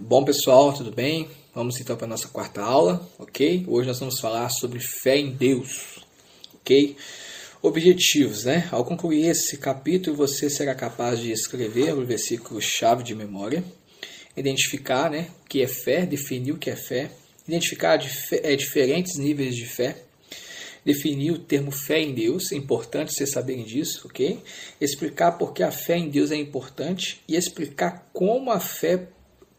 Bom pessoal, tudo bem? Vamos então para a nossa quarta aula, ok? Hoje nós vamos falar sobre fé em Deus, ok? Objetivos, né? Ao concluir esse capítulo, você será capaz de escrever o versículo-chave de memória, identificar né, o que é fé, definir o que é fé, identificar é, diferentes níveis de fé, definir o termo fé em Deus, é importante vocês saberem disso, ok? Explicar por que a fé em Deus é importante e explicar como a fé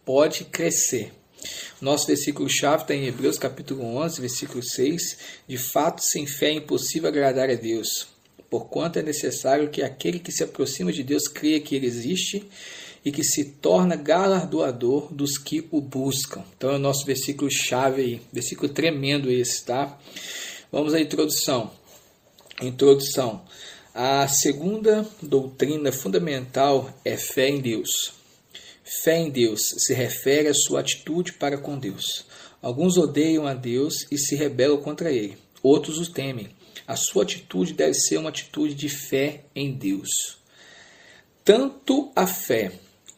pode crescer. Nosso versículo-chave está em Hebreus capítulo 11, versículo 6. De fato, sem fé é impossível agradar a Deus, porquanto é necessário que aquele que se aproxima de Deus creia que Ele existe e que se torna galardoador dos que o buscam. Então é o nosso versículo-chave aí, versículo tremendo esse, tá? Vamos à introdução. Introdução. A segunda doutrina fundamental é fé em Deus. Fé em Deus se refere à sua atitude para com Deus. Alguns odeiam a Deus e se rebelam contra ele. Outros o temem. A sua atitude deve ser uma atitude de fé em Deus. Tanto a fé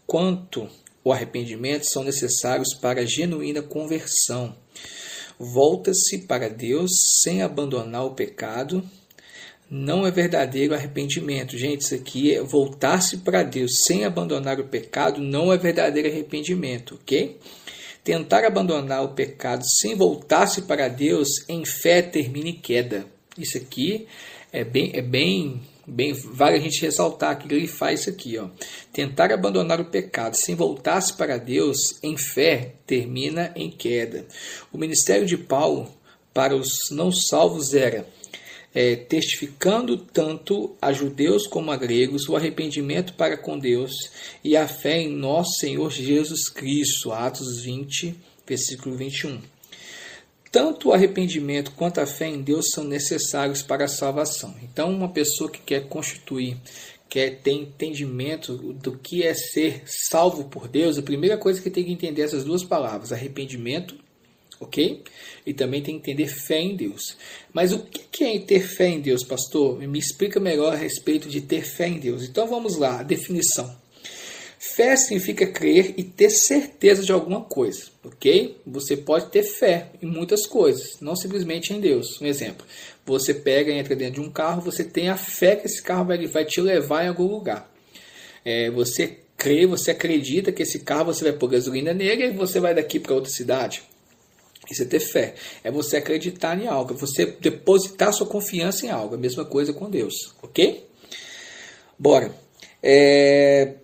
quanto o arrependimento são necessários para a genuína conversão. Volta-se para Deus sem abandonar o pecado não é verdadeiro arrependimento. Gente, isso aqui é voltar-se para Deus sem abandonar o pecado, não é verdadeiro arrependimento, ok? Tentar abandonar o pecado sem voltar-se para Deus em fé termina em queda. Isso aqui é bem, é bem, bem vale a gente ressaltar que ele faz isso aqui, ó. Tentar abandonar o pecado sem voltar-se para Deus em fé termina em queda. O ministério de Paulo para os não salvos era é, testificando tanto a judeus como a gregos o arrependimento para com Deus e a fé em nosso Senhor Jesus Cristo. Atos 20, versículo 21. Tanto o arrependimento quanto a fé em Deus são necessários para a salvação. Então, uma pessoa que quer constituir, quer ter entendimento do que é ser salvo por Deus, a primeira coisa que tem que entender essas duas palavras, arrependimento ok? E também tem que entender fé em Deus. Mas o que é ter fé em Deus, pastor? Me explica melhor a respeito de ter fé em Deus. Então vamos lá, a definição. Fé significa crer e ter certeza de alguma coisa, ok? Você pode ter fé em muitas coisas, não simplesmente em Deus. Um exemplo: você pega, entra dentro de um carro, você tem a fé que esse carro vai, vai te levar em algum lugar. É, você crê, você acredita que esse carro você vai pôr gasolina nele e você vai daqui para outra cidade. Isso é ter fé. É você acreditar em algo. É você depositar sua confiança em algo. A mesma coisa com Deus. Ok? Bora. É...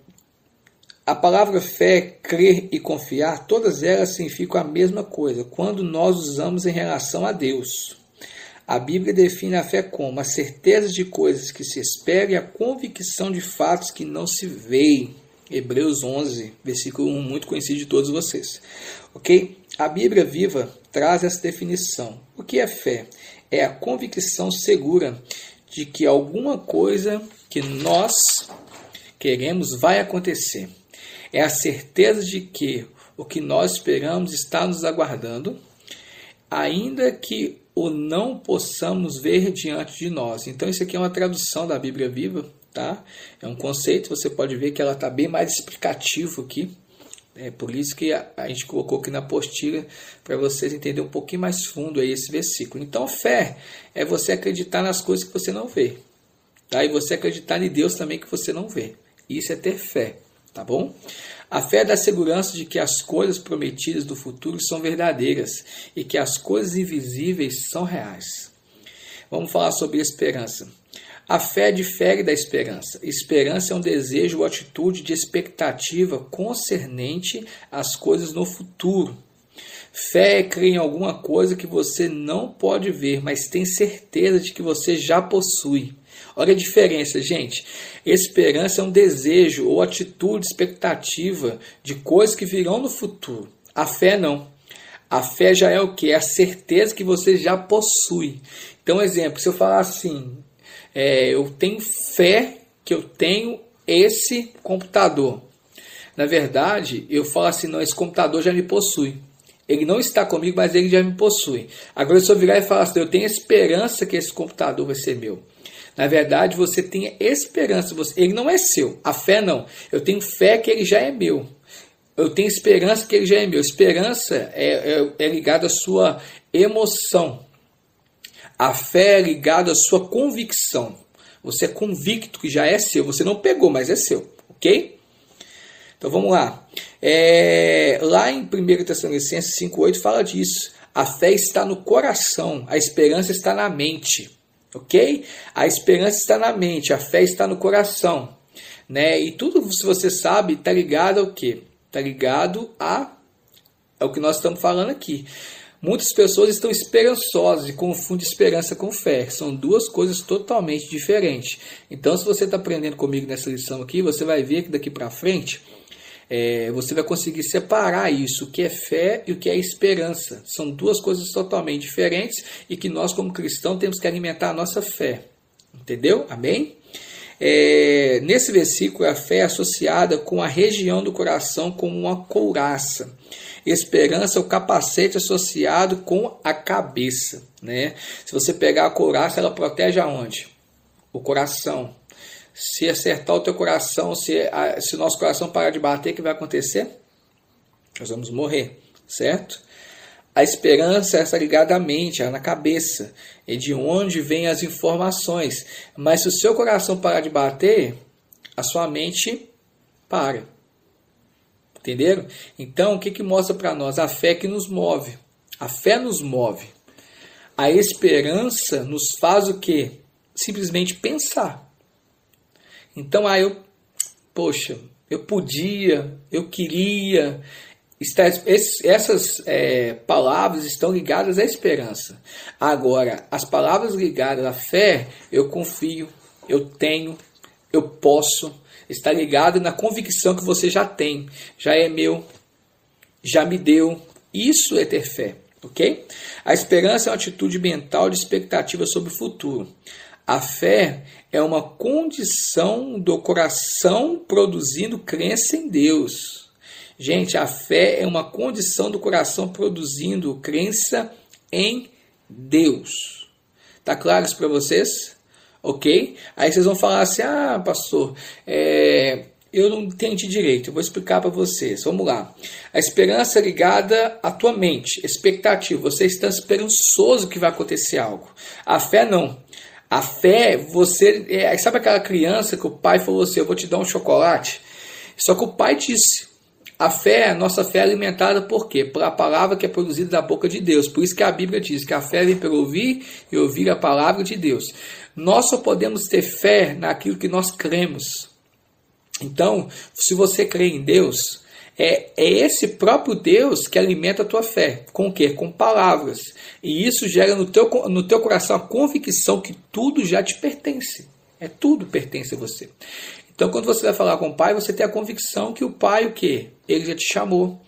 A palavra fé, crer e confiar, todas elas significam a mesma coisa quando nós usamos em relação a Deus. A Bíblia define a fé como a certeza de coisas que se esperam e a convicção de fatos que não se veem. Hebreus 11, versículo 1, muito conhecido de todos vocês. Ok? A Bíblia viva traz essa definição. O que é fé? É a convicção segura de que alguma coisa que nós queremos vai acontecer. É a certeza de que o que nós esperamos está nos aguardando, ainda que o não possamos ver diante de nós. Então, isso aqui é uma tradução da Bíblia Viva, tá? É um conceito, você pode ver que ela está bem mais explicativo aqui. É por isso que a, gente colocou aqui na apostila para vocês entenderem um pouquinho mais fundo aí esse versículo. Então, fé é você acreditar nas coisas que você não vê. Tá? E você acreditar em Deus também que você não vê. Isso é ter fé, tá bom? A fé dá segurança de que as coisas prometidas do futuro são verdadeiras e que as coisas invisíveis são reais. Vamos falar sobre esperança. A fé difere da esperança. Esperança é um desejo ou atitude de expectativa concernente às coisas no futuro. Fé é crer em alguma coisa que você não pode ver, mas tem certeza de que você já possui. Olha a diferença, gente. Esperança é um desejo ou atitude, expectativa de coisas que virão no futuro. A fé não. A fé já é o que? É a certeza que você já possui. Então, exemplo, se eu falar assim, é, eu tenho fé que eu tenho esse computador. Na verdade, eu falo assim, não, esse computador já me possui. Ele não está comigo, mas ele já me possui. Agora, se eu virar e falar assim, eu tenho esperança que esse computador vai ser meu. Na verdade, você tem esperança, você, ele não é seu. A fé não. Eu tenho fé que ele já é meu. eu tenho esperança que ele já é meu. Esperança é, é, é ligada à sua emoção. A fé é ligada à sua convicção. Você é convicto que já é seu. Você não pegou, mas é seu. Ok? Então vamos lá. É, lá em 1 Tessalonicenses 5,8 fala disso. A fé está no coração, a esperança está na mente. Ok? A esperança está na mente, a fé está no coração. Né? E tudo, se você sabe, está ligado ao quê? Está ligado a. É o que nós estamos falando aqui. Muitas pessoas estão esperançosas e confundem esperança com fé. São duas coisas totalmente diferentes. Então, se você está aprendendo comigo nessa lição aqui, você vai ver que daqui para frente é, você vai conseguir separar isso, o que é fé e o que é esperança. São duas coisas totalmente diferentes e que nós, como cristãos, temos que alimentar a nossa fé. Entendeu? Amém? É, nesse versículo, a fé é associada com a região do coração como uma couraça. Esperança é o capacete associado com a cabeça. Né? Se você pegar a couraça, ela protege aonde? O coração. Se acertar o teu coração, se, a, se o nosso coração parar de bater, o que vai acontecer? Nós vamos morrer, certo? A esperança é essa ligada à mente, é na cabeça, é de onde vêm as informações. Mas se o seu coração parar de bater, a sua mente para. Entenderam? Então, o que, que mostra para nós? A fé que nos move. A fé nos move. A esperança nos faz o quê? Simplesmente pensar. Então, aí eu, poxa, eu podia, eu queria. essas é, palavras estão ligadas à esperança. Agora, as palavras ligadas à fé, eu confio, eu tenho, eu posso, está ligado na convicção que você já tem, já é meu, já me deu. Isso é ter fé, ok? A esperança é uma atitude mental de expectativa sobre o futuro. A fé é uma condição do coração produzindo crença em Deus. Gente, a fé é uma condição do coração produzindo crença em Deus. Tá claro isso para vocês? Ok? Aí vocês vão falar assim: ah, pastor, é, eu não entendi direito. Eu vou explicar para vocês. Vamos lá. A esperança ligada à tua mente, expectativa. Você está esperançoso que vai acontecer algo. A fé não. A fé, você. É, sabe aquela criança que o pai falou assim: Eu vou te dar um chocolate? Só que o pai disse. A fé, nossa fé é alimentada por quê? Pela palavra que é produzida da boca de Deus. Por isso que a Bíblia diz que a fé vem pelo ouvir e ouvir a palavra de Deus. Nós só podemos ter fé naquilo que nós cremos. Então, se você crê em Deus, é, é esse próprio Deus que alimenta a tua fé. Com o quê? Com palavras. E isso gera no teu, no teu coração a convicção que tudo já te pertence. É tudo pertence a você. Então, quando você vai falar com o pai, você tem a convicção que o pai, o quê? Ele já te chamou.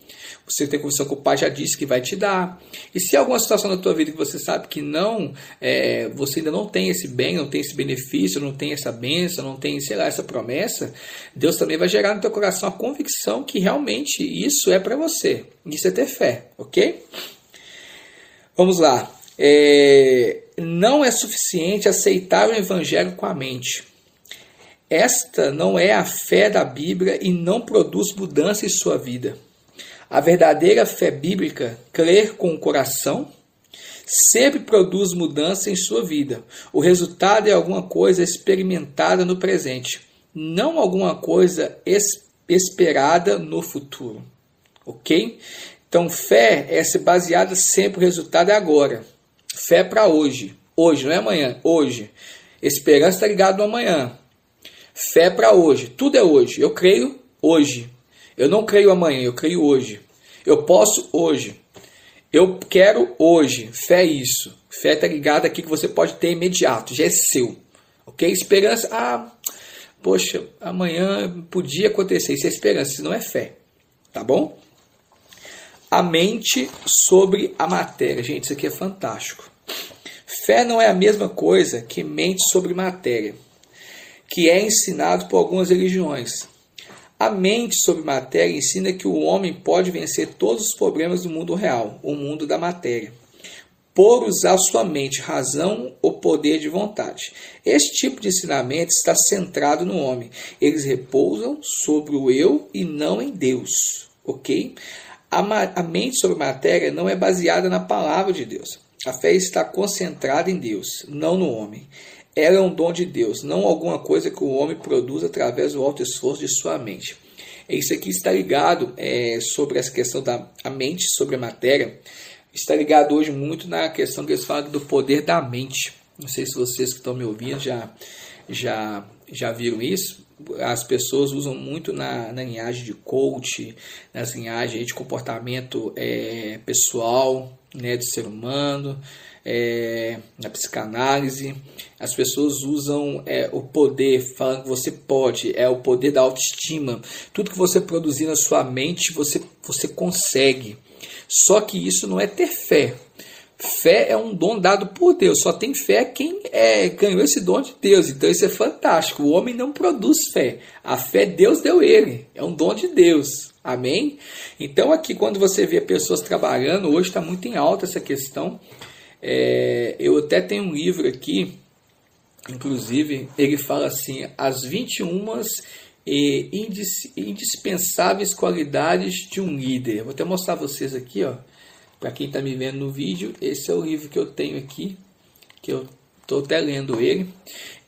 Você tem a convicção que o pai já disse que vai te dar. E se alguma situação na tua vida que você sabe que não, é, você ainda não tem esse bem, não tem esse benefício, não tem essa bênção, não tem, sei lá, essa promessa, Deus também vai gerar no teu coração a convicção que realmente isso é para você. Isso é ter fé, ok? Vamos lá. É, não é suficiente aceitar o evangelho com a mente. Esta não é a fé da Bíblia e não produz mudança em sua vida. A verdadeira fé bíblica, crer com o coração, sempre produz mudança em sua vida. O resultado é alguma coisa experimentada no presente, não alguma coisa es esperada no futuro. Ok? Então, fé é se baseada sempre, o resultado é agora. Fé para hoje. Hoje, não é amanhã, hoje. Esperança está ligado no amanhã. Fé para hoje. Tudo é hoje. Eu creio hoje. Eu não creio amanhã, eu creio hoje. Eu posso hoje. Eu quero hoje. Fé é isso. Fé está ligada aqui que você pode ter imediato, já é seu. Ok? Esperança. Ah, poxa, amanhã podia acontecer. Isso é esperança, isso não é fé. Tá bom? A mente sobre a matéria. Gente, isso aqui é fantástico. Fé não é a mesma coisa que mente sobre matéria, que é ensinado por algumas religiões. A mente sobre matéria ensina que o homem pode vencer todos os problemas do mundo real, o mundo da matéria, por usar sua mente, razão ou poder de vontade. Este tipo de ensinamento está centrado no homem. Eles repousam sobre o eu e não em Deus. ok? A, a mente sobre matéria não é baseada na palavra de Deus. A fé está concentrada em Deus, não no homem. Ela é um dom de Deus, não alguma coisa que o homem produz através do alto esforço de sua mente. Isso aqui está ligado é, sobre essa questão da mente sobre a matéria. Está ligado hoje muito na questão que eles falam do poder da mente. Não sei se vocês que estão me ouvindo já, já, já viram isso. As pessoas usam muito na, na linhagem de coach, nas linhagens de comportamento é, pessoal, né, do ser humano, é, na psicanálise. As pessoas usam é, o poder, falando que você pode, é o poder da autoestima. Tudo que você produzir na sua mente, você, você consegue. Só que isso não é ter fé. Fé é um dom dado por Deus. Só tem fé quem é, ganhou esse dom de Deus. Então isso é fantástico. O homem não produz fé. A fé Deus deu ele. É um dom de Deus. Amém? Então aqui quando você vê pessoas trabalhando, hoje está muito em alta essa questão. É, eu até tenho um livro aqui, inclusive, ele fala assim, as 21 e indispensáveis qualidades de um líder. Vou até mostrar vocês aqui, ó. Para quem está me vendo no vídeo, esse é o livro que eu tenho aqui, que eu estou até lendo ele.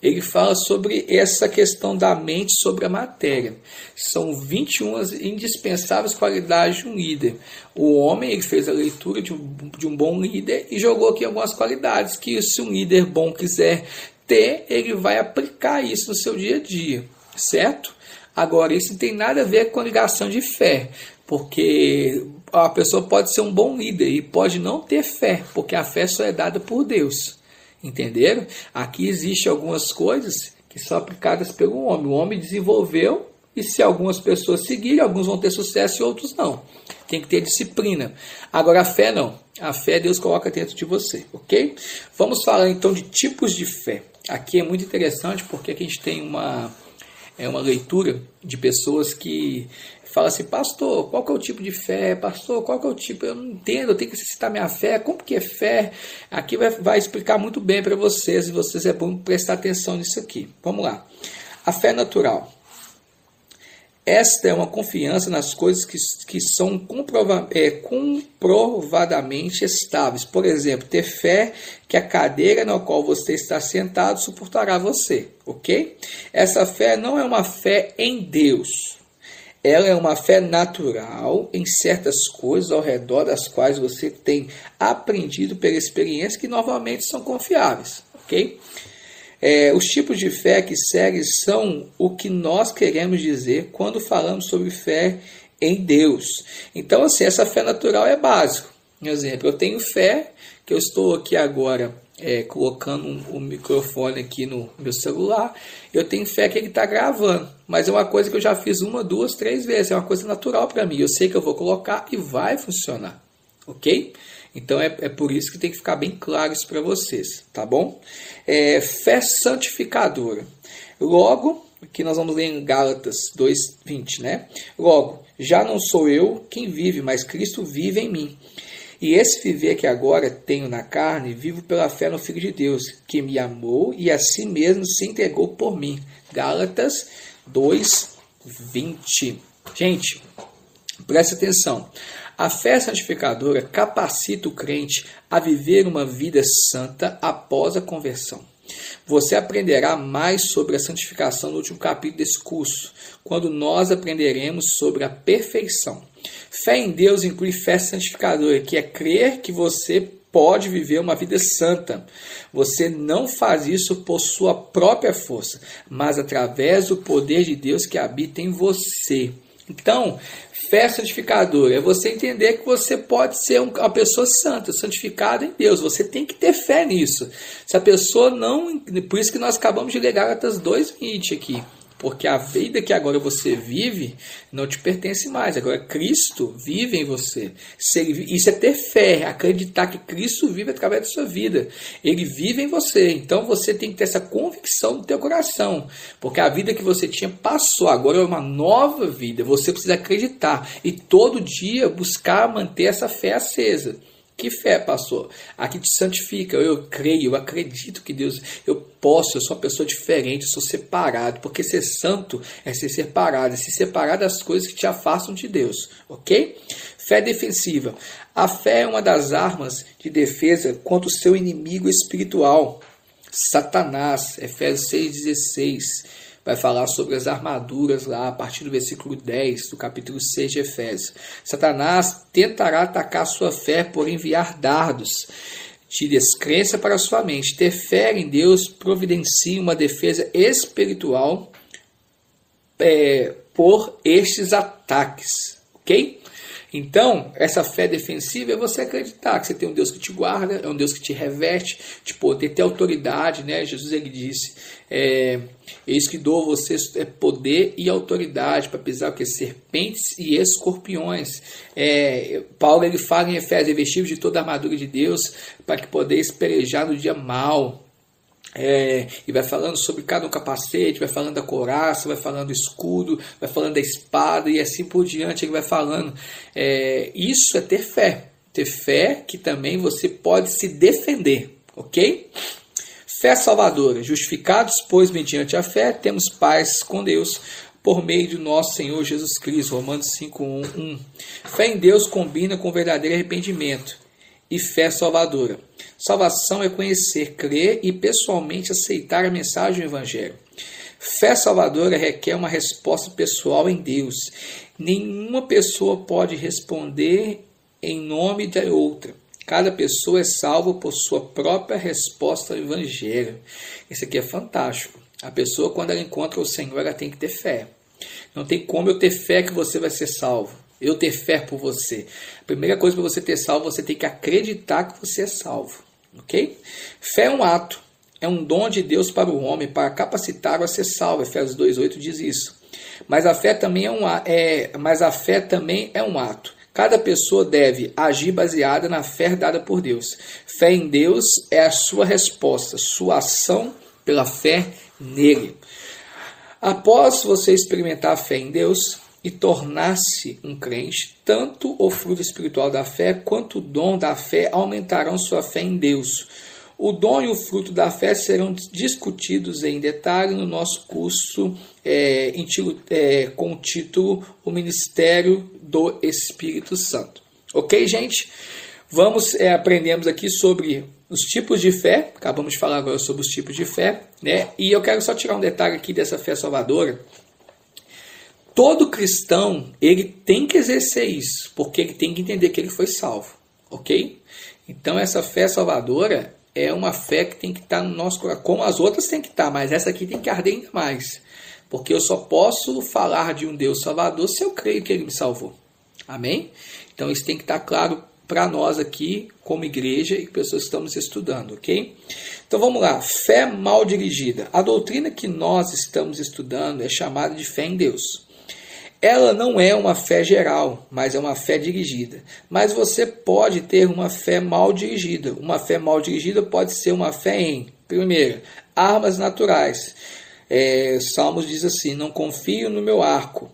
Ele fala sobre essa questão da mente sobre a matéria. São 21 indispensáveis qualidades de um líder. O homem ele fez a leitura de um, de um bom líder e jogou aqui algumas qualidades que, se um líder bom quiser ter, ele vai aplicar isso no seu dia a dia, certo? Agora, isso não tem nada a ver com ligação de fé, porque a pessoa pode ser um bom líder e pode não ter fé, porque a fé só é dada por Deus. Entenderam? Aqui existem algumas coisas que são aplicadas pelo homem. O homem desenvolveu e se algumas pessoas seguirem, alguns vão ter sucesso e outros não. Tem que ter disciplina. Agora a fé não. A fé Deus coloca dentro de você, ok? Vamos falar então de tipos de fé. Aqui é muito interessante porque aqui a gente tem uma é uma leitura de pessoas que fala assim, pastor, qual que é o tipo de fé? Pastor, qual que é o tipo? Eu não entendo, eu tenho que citar minha fé. Como que é fé? Aqui vai, vai explicar muito bem para vocês e vocês é bom prestar atenção nisso aqui. Vamos lá. A fé natural. Esta é uma confiança nas coisas que, que são comprova é, comprovadamente estáveis. Por exemplo, ter fé que a cadeira na qual você está sentado suportará você, ok? Essa fé não é uma fé em Deus, ela é uma fé natural em certas coisas ao redor das quais você tem aprendido pela experiência que normalmente são confiáveis, ok? É, os tipos de fé que seguem são o que nós queremos dizer quando falamos sobre fé em Deus. Então, assim, essa fé natural é básico. Por exemplo, eu tenho fé que eu estou aqui agora é, colocando o microfone aqui no meu celular, eu tenho fé que ele está gravando. Mas é uma coisa que eu já fiz uma, duas, três vezes. É uma coisa natural para mim. Eu sei que eu vou colocar e vai funcionar. Ok? Então é, é por isso que tem que ficar bem claro isso para vocês, tá bom? É, fé santificadora. Logo, aqui nós vamos ler em Gálatas 2,20, né? Logo, já não sou eu quem vive, mas Cristo vive em mim. E esse viver que agora tenho na carne, vivo pela fé no Filho de Deus, que me amou e a si mesmo se entregou por mim. Gálatas 2, 20. Gente, preste atenção. A fé santificadora capacita o crente a viver uma vida santa após a conversão. Você aprenderá mais sobre a santificação no último capítulo desse curso, quando nós aprenderemos sobre a perfeição. Fé em Deus inclui fé santificadora, que é crer que você pode viver uma vida santa. Você não faz isso por sua própria força, mas através do poder de Deus que habita em você. Então, fé santificadora é você entender que você pode ser uma pessoa santa, santificada em Deus. Você tem que ter fé nisso. Se a pessoa não. Por isso que nós acabamos de ler Gálatas 2,20 aqui. Porque a vida que agora você vive não te pertence mais. Agora Cristo vive em você. Isso é ter fé, acreditar que Cristo vive através da sua vida. Ele vive em você. Então você tem que ter essa convicção no teu coração. Porque a vida que você tinha passou, agora é uma nova vida. Você precisa acreditar e todo dia buscar manter essa fé acesa Que fé, pastor? A que te santifica. Eu creio, eu acredito que Deus, eu posso, eu sou uma pessoa diferente, eu sou separado. Porque ser santo é ser separado, é se separar das coisas que te afastam de Deus, ok? Fé defensiva. A fé é uma das armas de defesa contra o seu inimigo espiritual, Satanás, Efésios 6,16 vai falar sobre as armaduras lá a partir do versículo 10 do capítulo 6 de Efésios. Satanás tentará atacar sua fé por enviar dardos de descrença para sua mente. Ter fé em Deus providencia uma defesa espiritual é, por estes ataques, ok? Então, essa fé defensiva é você acreditar que você tem um Deus que te guarda, é um Deus que te reveste de poder, ter autoridade, né? Jesus ele disse, é, eis que dou a vocês é, poder e autoridade para pisar o que serpentes e escorpiões. É, Paulo ele fala em Efésios, vestir de toda a armadura de Deus para que podeis pelejar no dia mal. É, e vai falando sobre cada um capacete, vai falando da coraça, vai falando do escudo, vai falando da espada e assim por diante. Ele vai falando. É, isso é ter fé. Ter fé que também você pode se defender, ok? Fé salvadora. Justificados, pois, mediante a fé, temos paz com Deus por meio do nosso Senhor Jesus Cristo. Romanos 5, 1, 1. Fé em Deus combina com verdadeiro arrependimento e fé salvadora. Salvação é conhecer, crer e pessoalmente aceitar a mensagem do Evangelho. Fé salvadora requer uma resposta pessoal em Deus. Nenhuma pessoa pode responder em nome de outra. Cada pessoa é salva por sua própria resposta ao Evangelho. Isso aqui é fantástico. A pessoa, quando ela encontra o Senhor, ela tem que ter fé. Não tem como eu ter fé que você vai ser salvo eu ter fé por você. A primeira coisa para você ter salvo, você tem que acreditar que você é salvo. Ok? Fé é um ato, é um dom de Deus para o homem, para capacitar a ser salvo. Efésios 2,8 diz isso. Mas a fé também é um, é, mas a fé também é um ato. Cada pessoa deve agir baseada na fé dada por Deus. Fé em Deus é a sua resposta, sua ação pela fé nele. Após você experimentar a fé em Deus, e tornar-se um crente, tanto o fruto espiritual da fé quanto o dom da fé aumentarão sua fé em Deus. O dom e o fruto da fé serão discutidos em detalhe no nosso curso é, é, com o título O Ministério do Espírito Santo. Ok, gente? Vamos é, aprendemos aqui sobre os tipos de fé. Acabamos de falar agora sobre os tipos de fé, né? E eu quero só tirar um detalhe aqui dessa fé salvadora todo cristão ele tem que exercer isso, porque ele tem que entender que ele foi salvo, ok? Então essa fé salvadora é uma fé que tem que estar no nosso coração, como as outras tem que estar, mas essa aqui tem que arder ainda mais, porque eu só posso falar de um Deus salvador se eu creio que ele me salvou, amém? Então isso tem que estar claro para nós aqui, como igreja e pessoas que estamos estudando, ok? Então vamos lá, fé mal dirigida. A doutrina que nós estamos estudando é chamada de fé em Deus. Ela não é uma fé geral, mas é uma fé dirigida. Mas você pode ter uma fé mal dirigida. Uma fé mal dirigida pode ser uma fé em, primeiro, armas naturais. É, Salmos diz assim: Não confio no meu arco,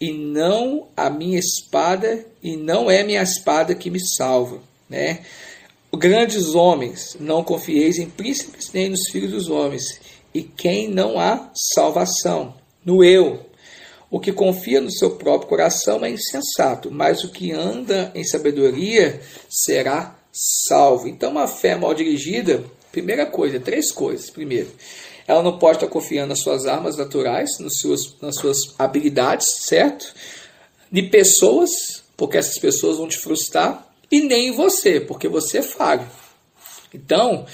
e não a minha espada, e não é minha espada que me salva. Né? Grandes homens, não confieis em príncipes nem nos filhos dos homens, e quem não há salvação. No eu, o que confia no seu próprio coração é insensato, mas o que anda em sabedoria será salvo. Então, uma fé mal dirigida, primeira coisa, três coisas. Primeiro, ela não pode estar confiando nas suas armas naturais, nas suas, nas suas habilidades, certo? De pessoas, porque essas pessoas vão te frustrar, e nem em você, porque você é falho. Então,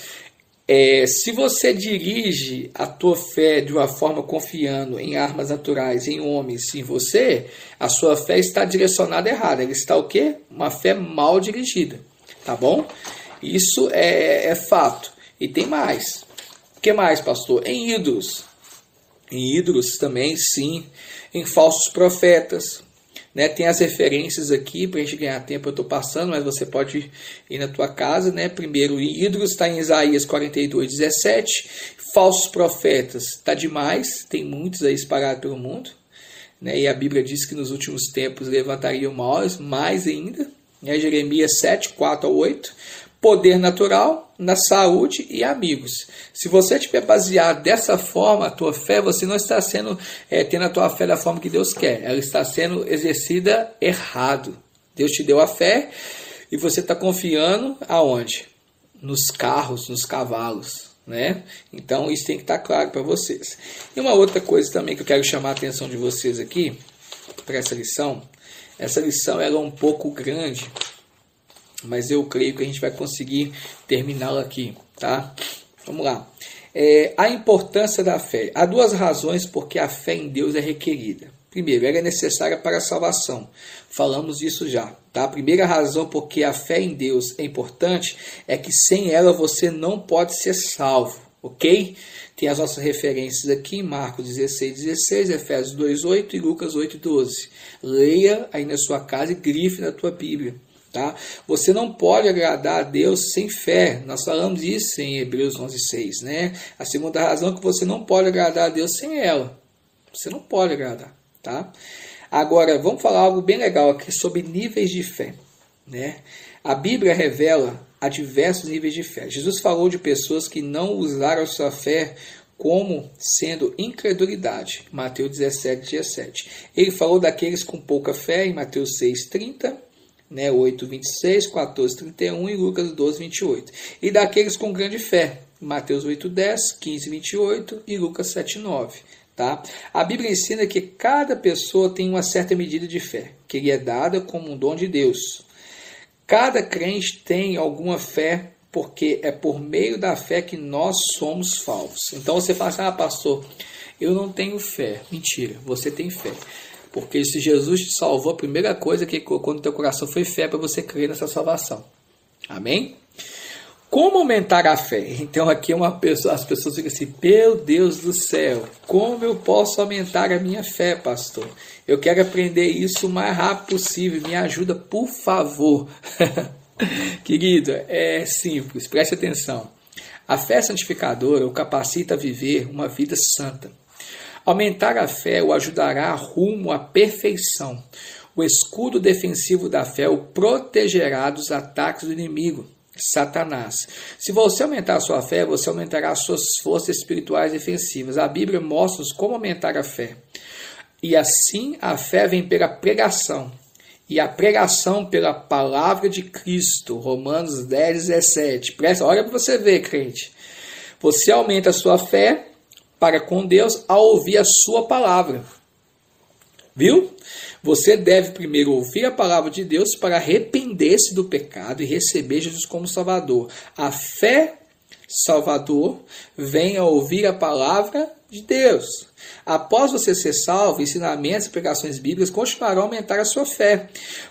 é, se você dirige a tua fé de uma forma confiando em armas naturais, em homens, em você, a sua fé está direcionada errada. Ela está o quê? Uma fé mal dirigida. Tá bom? Isso é, é fato. E tem mais. O que mais, pastor? Em ídolos. Em ídolos também, sim. Em falsos profetas. Né? Tem as referências aqui para a gente ganhar tempo, eu estou passando, mas você pode ir na tua casa. Né? Primeiro, ídolos está em Isaías 42, 17. Falsos profetas está demais, tem muitos aí espalhados pelo mundo. Né? E a Bíblia diz que nos últimos tempos levantariam mais, mais ainda. né? Jeremias 7, 4 a 8. Poder natural, na saúde e amigos. Se você estiver baseado dessa forma, a tua fé, você não está sendo é, tendo a tua fé da forma que Deus quer. Ela está sendo exercida errado. Deus te deu a fé e você está confiando aonde? Nos carros, nos cavalos. Né? Então isso tem que estar claro para vocês. E uma outra coisa também que eu quero chamar a atenção de vocês aqui para essa lição. Essa lição ela é um pouco grande, mas eu creio que a gente vai conseguir terminá-la aqui, tá? Vamos lá. É, a importância da fé. Há duas razões porque a fé em Deus é requerida. Primeiro, ela é necessária para a salvação. Falamos disso já. Tá? A primeira razão porque a fé em Deus é importante é que sem ela você não pode ser salvo. Ok? Tem as nossas referências aqui, Marcos 16, 16, Efésios 2, 8 e Lucas 8, 12. Leia aí na sua casa e grife na tua Bíblia. Tá? Você não pode agradar a Deus sem fé. Nós falamos isso em Hebreus 11, 6. Né? A segunda razão é que você não pode agradar a Deus sem ela. Você não pode agradar. Tá? Agora, vamos falar algo bem legal aqui sobre níveis de fé. Né? A Bíblia revela a diversos níveis de fé. Jesus falou de pessoas que não usaram sua fé como sendo incredulidade, Mateus 17, 17. Ele falou daqueles com pouca fé, em Mateus 6, 30, né, 8, 26, 14, 31 e Lucas 12, 28. E daqueles com grande fé, Mateus 8, 10, 15, 28 e Lucas 7, 9. Tá? A Bíblia ensina que cada pessoa tem uma certa medida de fé, que lhe é dada como um dom de Deus. Cada crente tem alguma fé, porque é por meio da fé que nós somos salvos. Então você fala assim, ah, pastor, eu não tenho fé. Mentira, você tem fé. Porque se Jesus te salvou, a primeira coisa que colocou no teu coração foi fé para você crer nessa salvação. Amém? Como aumentar a fé? Então aqui uma pessoa, as pessoas ficam assim, meu Deus do céu, como eu posso aumentar a minha fé, pastor? Eu quero aprender isso o mais rápido possível, me ajuda, por favor. Querido, é simples, preste atenção. A fé santificadora o capacita a viver uma vida santa. Aumentar a fé o ajudará rumo à perfeição. O escudo defensivo da fé o protegerá dos ataques do inimigo. Satanás. Se você aumentar a sua fé, você aumentará as suas forças espirituais defensivas. A Bíblia mostra-nos como aumentar a fé. E assim a fé vem pela pregação. E a pregação pela palavra de Cristo. Romanos 10, 17. Presta, olha para você ver, crente. Você aumenta a sua fé para com Deus ao ouvir a sua palavra. Viu? Você deve primeiro ouvir a palavra de Deus para arrepender-se do pecado e receber Jesus como Salvador. A fé Salvador vem a ouvir a palavra de Deus. Após você ser salvo, ensinamentos e pregações bíblicas continuarão a aumentar a sua fé.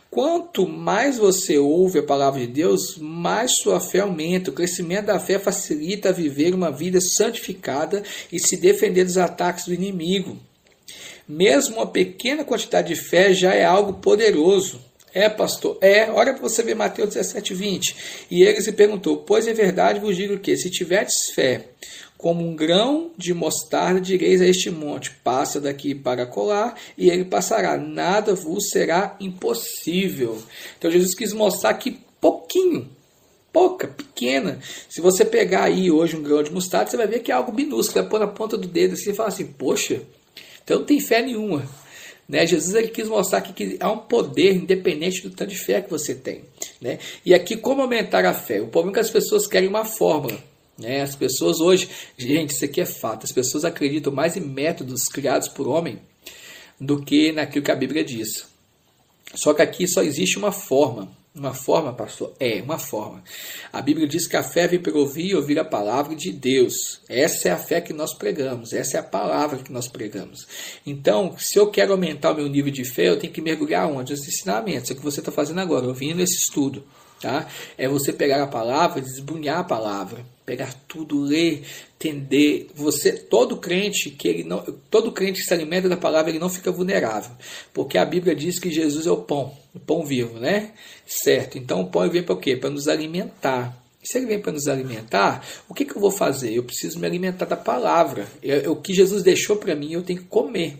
Quanto mais você ouve a palavra de Deus, mais sua fé aumenta. O crescimento da fé facilita viver uma vida santificada e se defender dos ataques do inimigo. Mesmo uma pequena quantidade de fé já é algo poderoso. É, pastor? É, olha para você ver Mateus 17, 20. E ele se perguntou: Pois é verdade vos digo que, se tiverdes fé, como um grão de mostarda, direis a este monte: Passa daqui para colar, e ele passará. Nada vos será impossível. Então Jesus quis mostrar que pouquinho, pouca, pequena. Se você pegar aí hoje um grão de mostarda, você vai ver que é algo minúsculo. Vai pôr na ponta do dedo assim e falar assim: Poxa, então não tem fé nenhuma. Né? Jesus ele quis mostrar que há um poder independente do tanto de fé que você tem. Né? E aqui, como aumentar a fé? O problema é que as pessoas querem uma fórmula. Né? As pessoas hoje, gente, isso aqui é fato, as pessoas acreditam mais em métodos criados por homem do que naquilo que a Bíblia diz. Só que aqui só existe uma forma. Uma forma, pastor? É, uma forma. A Bíblia diz que a fé vem pelo ouvir e ouvir a palavra de Deus. Essa é a fé que nós pregamos, essa é a palavra que nós pregamos. Então, se eu quero aumentar o meu nível de fé, eu tenho que mergulhar onde? Nos ensinamentos. É o que você está fazendo agora, ouvindo esse estudo. Tá? É você pegar a palavra, desbunhar a palavra, pegar tudo, ler, entender. Você, todo crente que ele não, todo crente que se alimenta da palavra, ele não fica vulnerável, porque a Bíblia diz que Jesus é o pão, o pão vivo, né? Certo. Então o pão vem para quê? Para nos alimentar. Se ele vem para nos alimentar, o que, que eu vou fazer? Eu preciso me alimentar da palavra. Eu, o que Jesus deixou para mim, eu tenho que comer.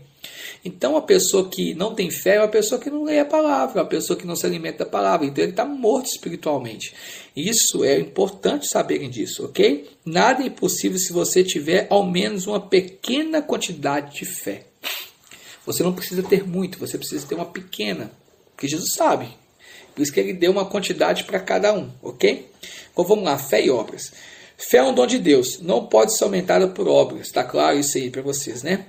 Então, a pessoa que não tem fé é uma pessoa que não lê a palavra, é uma pessoa que não se alimenta da palavra. Então, ele está morto espiritualmente. Isso é importante saberem disso, ok? Nada é impossível se você tiver ao menos uma pequena quantidade de fé. Você não precisa ter muito, você precisa ter uma pequena, porque Jesus sabe. Por isso que ele deu uma quantidade para cada um, ok? Então vamos lá, fé e obras. Fé é um dom de Deus, não pode ser aumentada por obras. Está claro isso aí para vocês, né?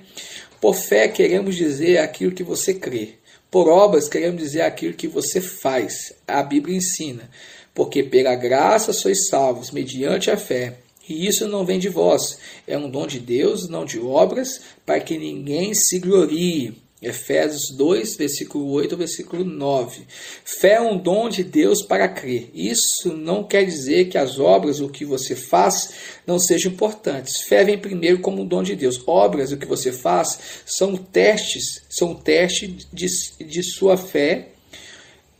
Por fé queremos dizer aquilo que você crê. Por obras queremos dizer aquilo que você faz. A Bíblia ensina. Porque pela graça sois salvos, mediante a fé. E isso não vem de vós, é um dom de Deus, não de obras, para que ninguém se glorie. Efésios 2, versículo 8 versículo 9. Fé é um dom de Deus para crer. Isso não quer dizer que as obras, o que você faz, não sejam importantes. Fé vem primeiro como um dom de Deus. Obras, o que você faz, são testes, são testes de, de sua fé,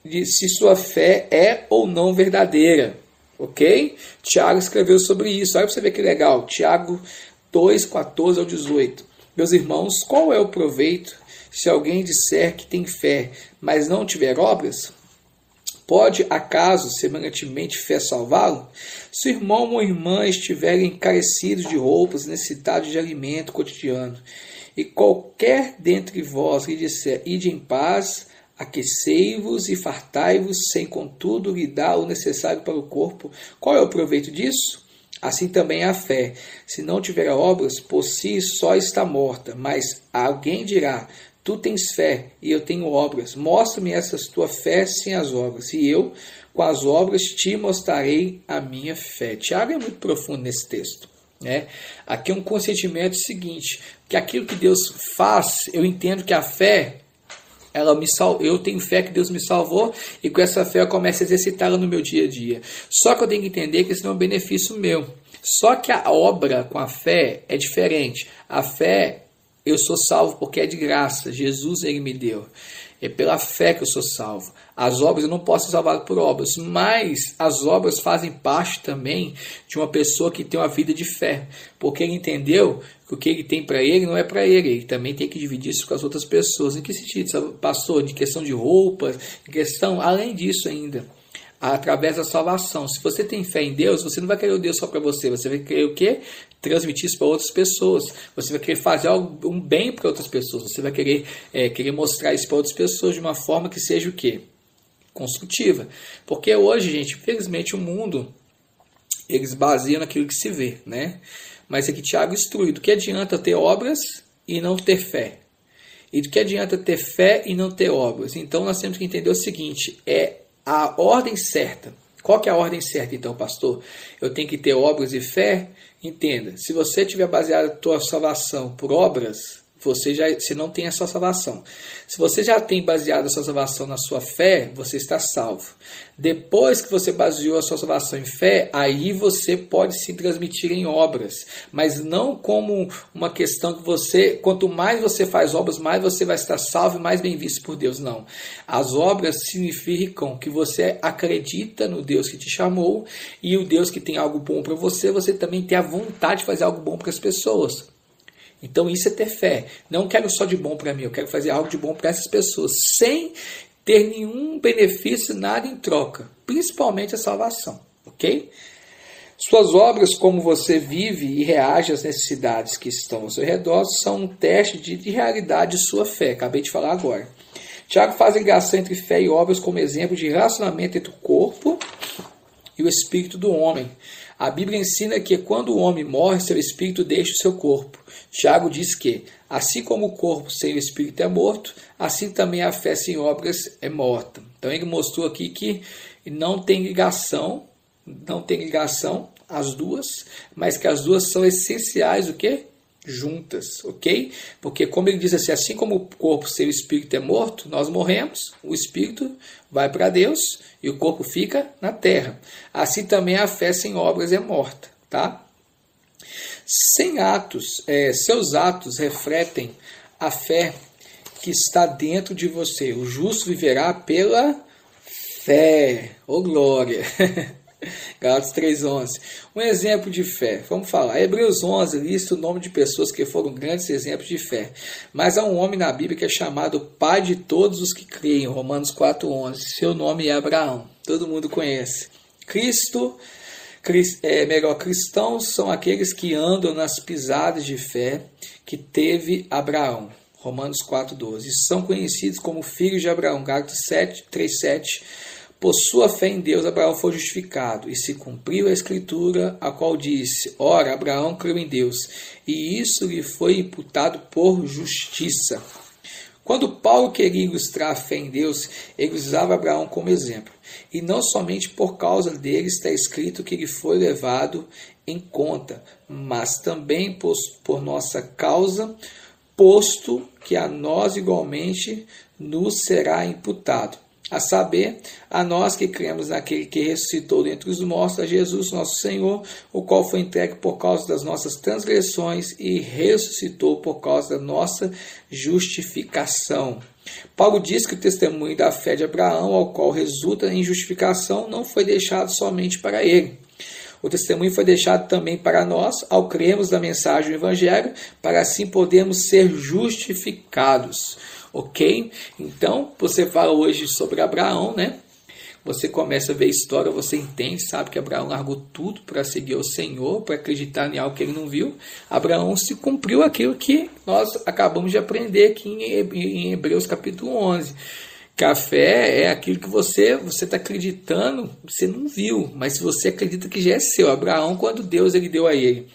de se sua fé é ou não verdadeira. Ok? Tiago escreveu sobre isso. Olha para você ver que legal. Tiago 2, 14 ao 18. Meus irmãos, qual é o proveito se alguém disser que tem fé, mas não tiver obras, pode acaso semelhantemente fé salvá-lo? Se o irmão ou irmã estiverem encarecidos de roupas, necessitados de alimento cotidiano, e qualquer dentre vós lhe disser, ide em paz, aquecei-vos e fartai-vos, sem contudo lhe dar o necessário para o corpo, qual é o proveito disso? Assim também a fé, se não tiver obras, por si só está morta, mas alguém dirá, Tu tens fé e eu tenho obras. Mostra-me essa tua fé sem as obras, e eu, com as obras, te mostrarei a minha fé. Tiago é muito profundo nesse texto. Né? Aqui é um consentimento seguinte: que aquilo que Deus faz, eu entendo que a fé, ela me sal... eu tenho fé que Deus me salvou e com essa fé eu começo a exercitá-la no meu dia a dia. Só que eu tenho que entender que isso não é um benefício meu. Só que a obra com a fé é diferente. A fé eu sou salvo porque é de graça. Jesus ele me deu. É pela fé que eu sou salvo. As obras eu não posso ser salvado por obras, mas as obras fazem parte também de uma pessoa que tem uma vida de fé, porque ele entendeu que o que ele tem para ele não é para ele, ele também tem que dividir isso com as outras pessoas. Em que sentido, pastor? De questão de roupas, questão, além disso ainda através da salvação. Se você tem fé em Deus, você não vai querer o Deus só para você, você vai querer o quê? Transmitir isso para outras pessoas. Você vai querer fazer um bem para outras pessoas. Você vai querer, é, querer mostrar isso para outras pessoas de uma forma que seja o quê? Construtiva. Porque hoje, gente, infelizmente o mundo eles baseiam naquilo que se vê, né? Mas aqui Tiago instrui, do que adianta ter obras e não ter fé? E do que adianta ter fé e não ter obras? Então nós temos que entender o seguinte, é a ordem certa. Qual que é a ordem certa, então, pastor? Eu tenho que ter obras e fé? Entenda, se você tiver baseado a tua salvação por obras, você já se não tem a sua salvação. Se você já tem baseado a sua salvação na sua fé, você está salvo. Depois que você baseou a sua salvação em fé, aí você pode se transmitir em obras, mas não como uma questão que você, quanto mais você faz obras, mais você vai estar salvo e mais bem visto por Deus. Não. As obras significam que você acredita no Deus que te chamou e o Deus que tem algo bom para você, você também tem a vontade de fazer algo bom para as pessoas. Então isso é ter fé. Não quero só de bom para mim, eu quero fazer algo de bom para essas pessoas, sem ter nenhum benefício, nada em troca, principalmente a salvação, ok? Suas obras, como você vive e reage às necessidades que estão ao seu redor, são um teste de, de realidade de sua fé. Acabei de falar agora. Tiago faz ligação entre fé e obras como exemplo de relacionamento entre o corpo e o espírito do homem. A Bíblia ensina que quando o homem morre, seu espírito deixa o seu corpo. Tiago diz que, assim como o corpo sem o espírito é morto, assim também a fé sem obras é morta. Então ele mostrou aqui que não tem ligação, não tem ligação as duas, mas que as duas são essenciais o quê? Juntas, ok? Porque como ele diz assim, assim como o corpo sem o espírito é morto, nós morremos, o espírito vai para Deus e o corpo fica na terra. Assim também a fé sem obras é morta, tá? Sem atos, é, seus atos refletem a fé que está dentro de você. O justo viverá pela fé. Ô oh, glória! Gálatas 3:11. Um exemplo de fé. Vamos falar. Hebreus 11 lista o nome de pessoas que foram grandes exemplos de fé. Mas há um homem na Bíblia que é chamado pai de todos os que creem. Romanos 4:11. Seu nome é Abraão. Todo mundo conhece. Cristo é, melhor, cristãos são aqueles que andam nas pisadas de fé que teve Abraão. Romanos 4,12. São conhecidos como filhos de Abraão. Gálatas 3,7. Por sua fé em Deus, Abraão foi justificado, e se cumpriu a escritura, a qual disse: Ora, Abraão creu em Deus, e isso lhe foi imputado por justiça. Quando Paulo queria ilustrar a fé em Deus, ele usava Abraão como exemplo. E não somente por causa dele está escrito que ele foi levado em conta, mas também por, por nossa causa, posto que a nós igualmente nos será imputado a saber, a nós que cremos naquele que ressuscitou dentre os mortos, a Jesus nosso Senhor, o qual foi entregue por causa das nossas transgressões e ressuscitou por causa da nossa justificação. Paulo diz que o testemunho da fé de Abraão, ao qual resulta em justificação, não foi deixado somente para ele. O testemunho foi deixado também para nós, ao cremos da mensagem do Evangelho, para assim podermos ser justificados ok? Então, você fala hoje sobre Abraão, né? Você começa a ver a história, você entende, sabe que Abraão largou tudo para seguir o Senhor, para acreditar em algo que ele não viu. Abraão se cumpriu aquilo que nós acabamos de aprender aqui em Hebreus capítulo 11. Que a fé é aquilo que você você está acreditando, você não viu, mas você acredita que já é seu. Abraão, quando Deus ele deu a ele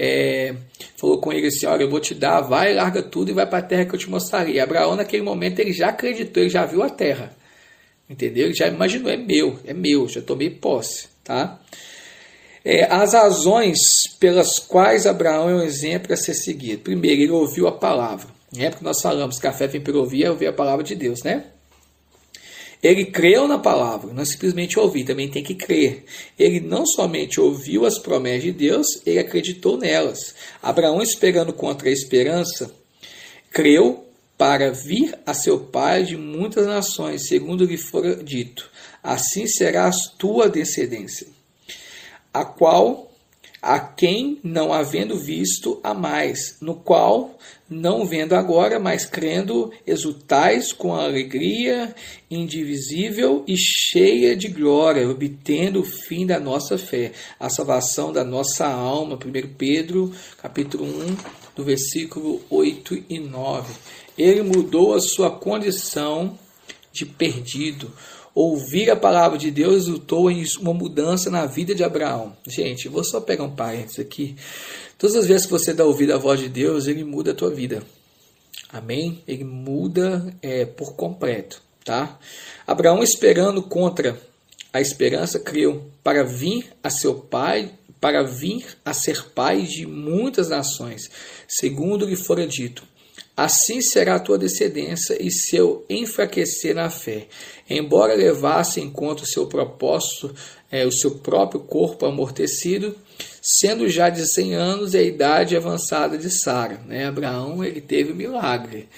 é, falou com ele assim: Olha, eu vou te dar, vai, larga tudo e vai para a terra que eu te mostrarei. Abraão, naquele momento, ele já acreditou, ele já viu a terra. Entendeu? Ele já imaginou: é meu, é meu, já tomei posse. Tá? É, as razões pelas quais Abraão é um exemplo a ser seguido. Primeiro, ele ouviu a palavra. É porque nós falamos que a fé vem pelo ouvir, é ouvir a palavra de Deus, né? Ele creu na palavra, não simplesmente ouvir, também tem que crer. Ele não somente ouviu as promessas de Deus, ele acreditou nelas. Abraão, esperando contra a esperança, creu para vir a seu pai de muitas nações, segundo lhe fora dito: assim será a tua descendência, a qual a quem não havendo visto a mais, no qual, não vendo agora, mas crendo, exultais com alegria indivisível e cheia de glória, obtendo o fim da nossa fé, a salvação da nossa alma. 1 Pedro, capítulo 1, do versículo 8 e 9. Ele mudou a sua condição de perdido ouvir a palavra de Deus resultou em uma mudança na vida de Abraão. Gente, vou só pegar um parênteses aqui. Todas as vezes que você dá ouvido à voz de Deus, ele muda a tua vida. Amém? Ele muda é, por completo, tá? Abraão esperando contra a esperança criou para vir a seu pai, para vir a ser pai de muitas nações, segundo lhe fora dito. Assim será a tua descendência e seu enfraquecer na fé. Embora levasse em conta o seu propósito, é, o seu próprio corpo amortecido, sendo já de 100 anos e a idade avançada de Sara. Né? Abraão ele teve um milagre,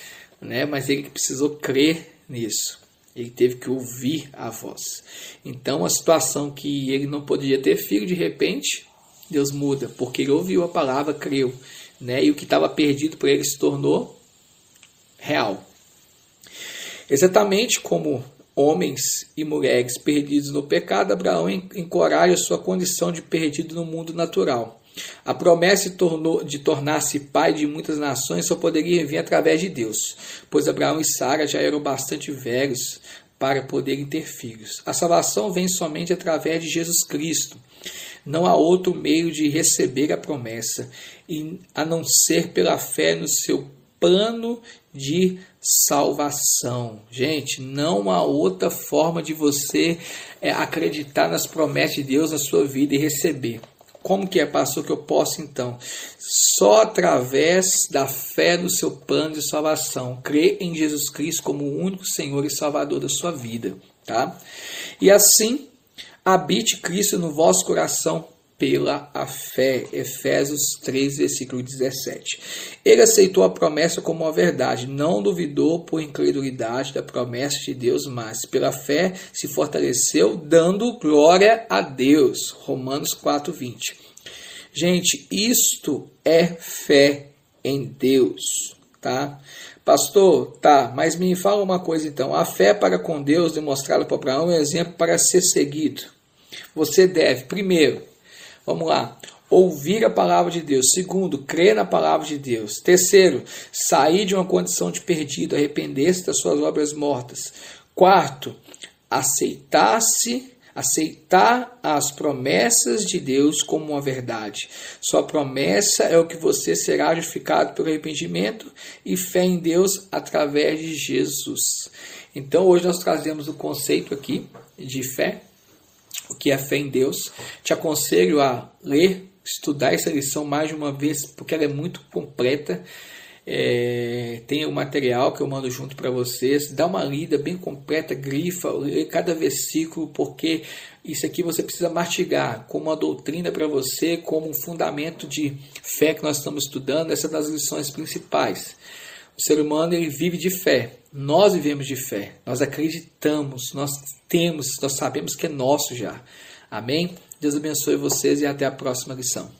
né? mas ele precisou crer nisso. Ele teve que ouvir a voz. Então, a situação que ele não podia ter filho, de repente, Deus muda, porque ele ouviu a palavra, creu. Né? E o que estava perdido por ele se tornou real. Exatamente como homens e mulheres perdidos no pecado, Abraão encoraja sua condição de perdido no mundo natural. A promessa de tornar-se pai de muitas nações só poderia vir através de Deus, pois Abraão e Sara já eram bastante velhos para poderem ter filhos. A salvação vem somente através de Jesus Cristo. Não há outro meio de receber a promessa, a não ser pela fé no seu plano de salvação. Gente, não há outra forma de você é, acreditar nas promessas de Deus na sua vida e receber. Como que é, pastor, que eu posso então? Só através da fé no seu plano de salvação. Crer em Jesus Cristo como o único Senhor e Salvador da sua vida. Tá? E assim, habite Cristo no vosso coração pela a fé. Efésios 3, versículo 17. Ele aceitou a promessa como uma verdade, não duvidou por incredulidade da promessa de Deus, mas pela fé se fortaleceu, dando glória a Deus. Romanos 4, 20. Gente, isto é fé em Deus, tá? Pastor, tá, mas me fala uma coisa então. A fé para com Deus demonstrada por Abraão é um exemplo para ser seguido. Você deve, primeiro, vamos lá, ouvir a palavra de Deus. Segundo, crer na palavra de Deus. Terceiro, sair de uma condição de perdido, arrepender-se das suas obras mortas. Quarto, aceitar-se aceitar as promessas de Deus como uma verdade. Sua promessa é o que você será justificado pelo arrependimento e fé em Deus através de Jesus. Então hoje nós trazemos o conceito aqui de fé, o que é fé em Deus. Te aconselho a ler, estudar essa lição mais de uma vez, porque ela é muito completa. É, tem o material que eu mando junto para vocês. Dá uma lida bem completa, grifa, lê cada versículo, porque isso aqui você precisa mastigar como uma doutrina para você, como um fundamento de fé que nós estamos estudando. Essa é das lições principais. O ser humano ele vive de fé. Nós vivemos de fé. Nós acreditamos, nós temos, nós sabemos que é nosso já. Amém? Deus abençoe vocês e até a próxima lição.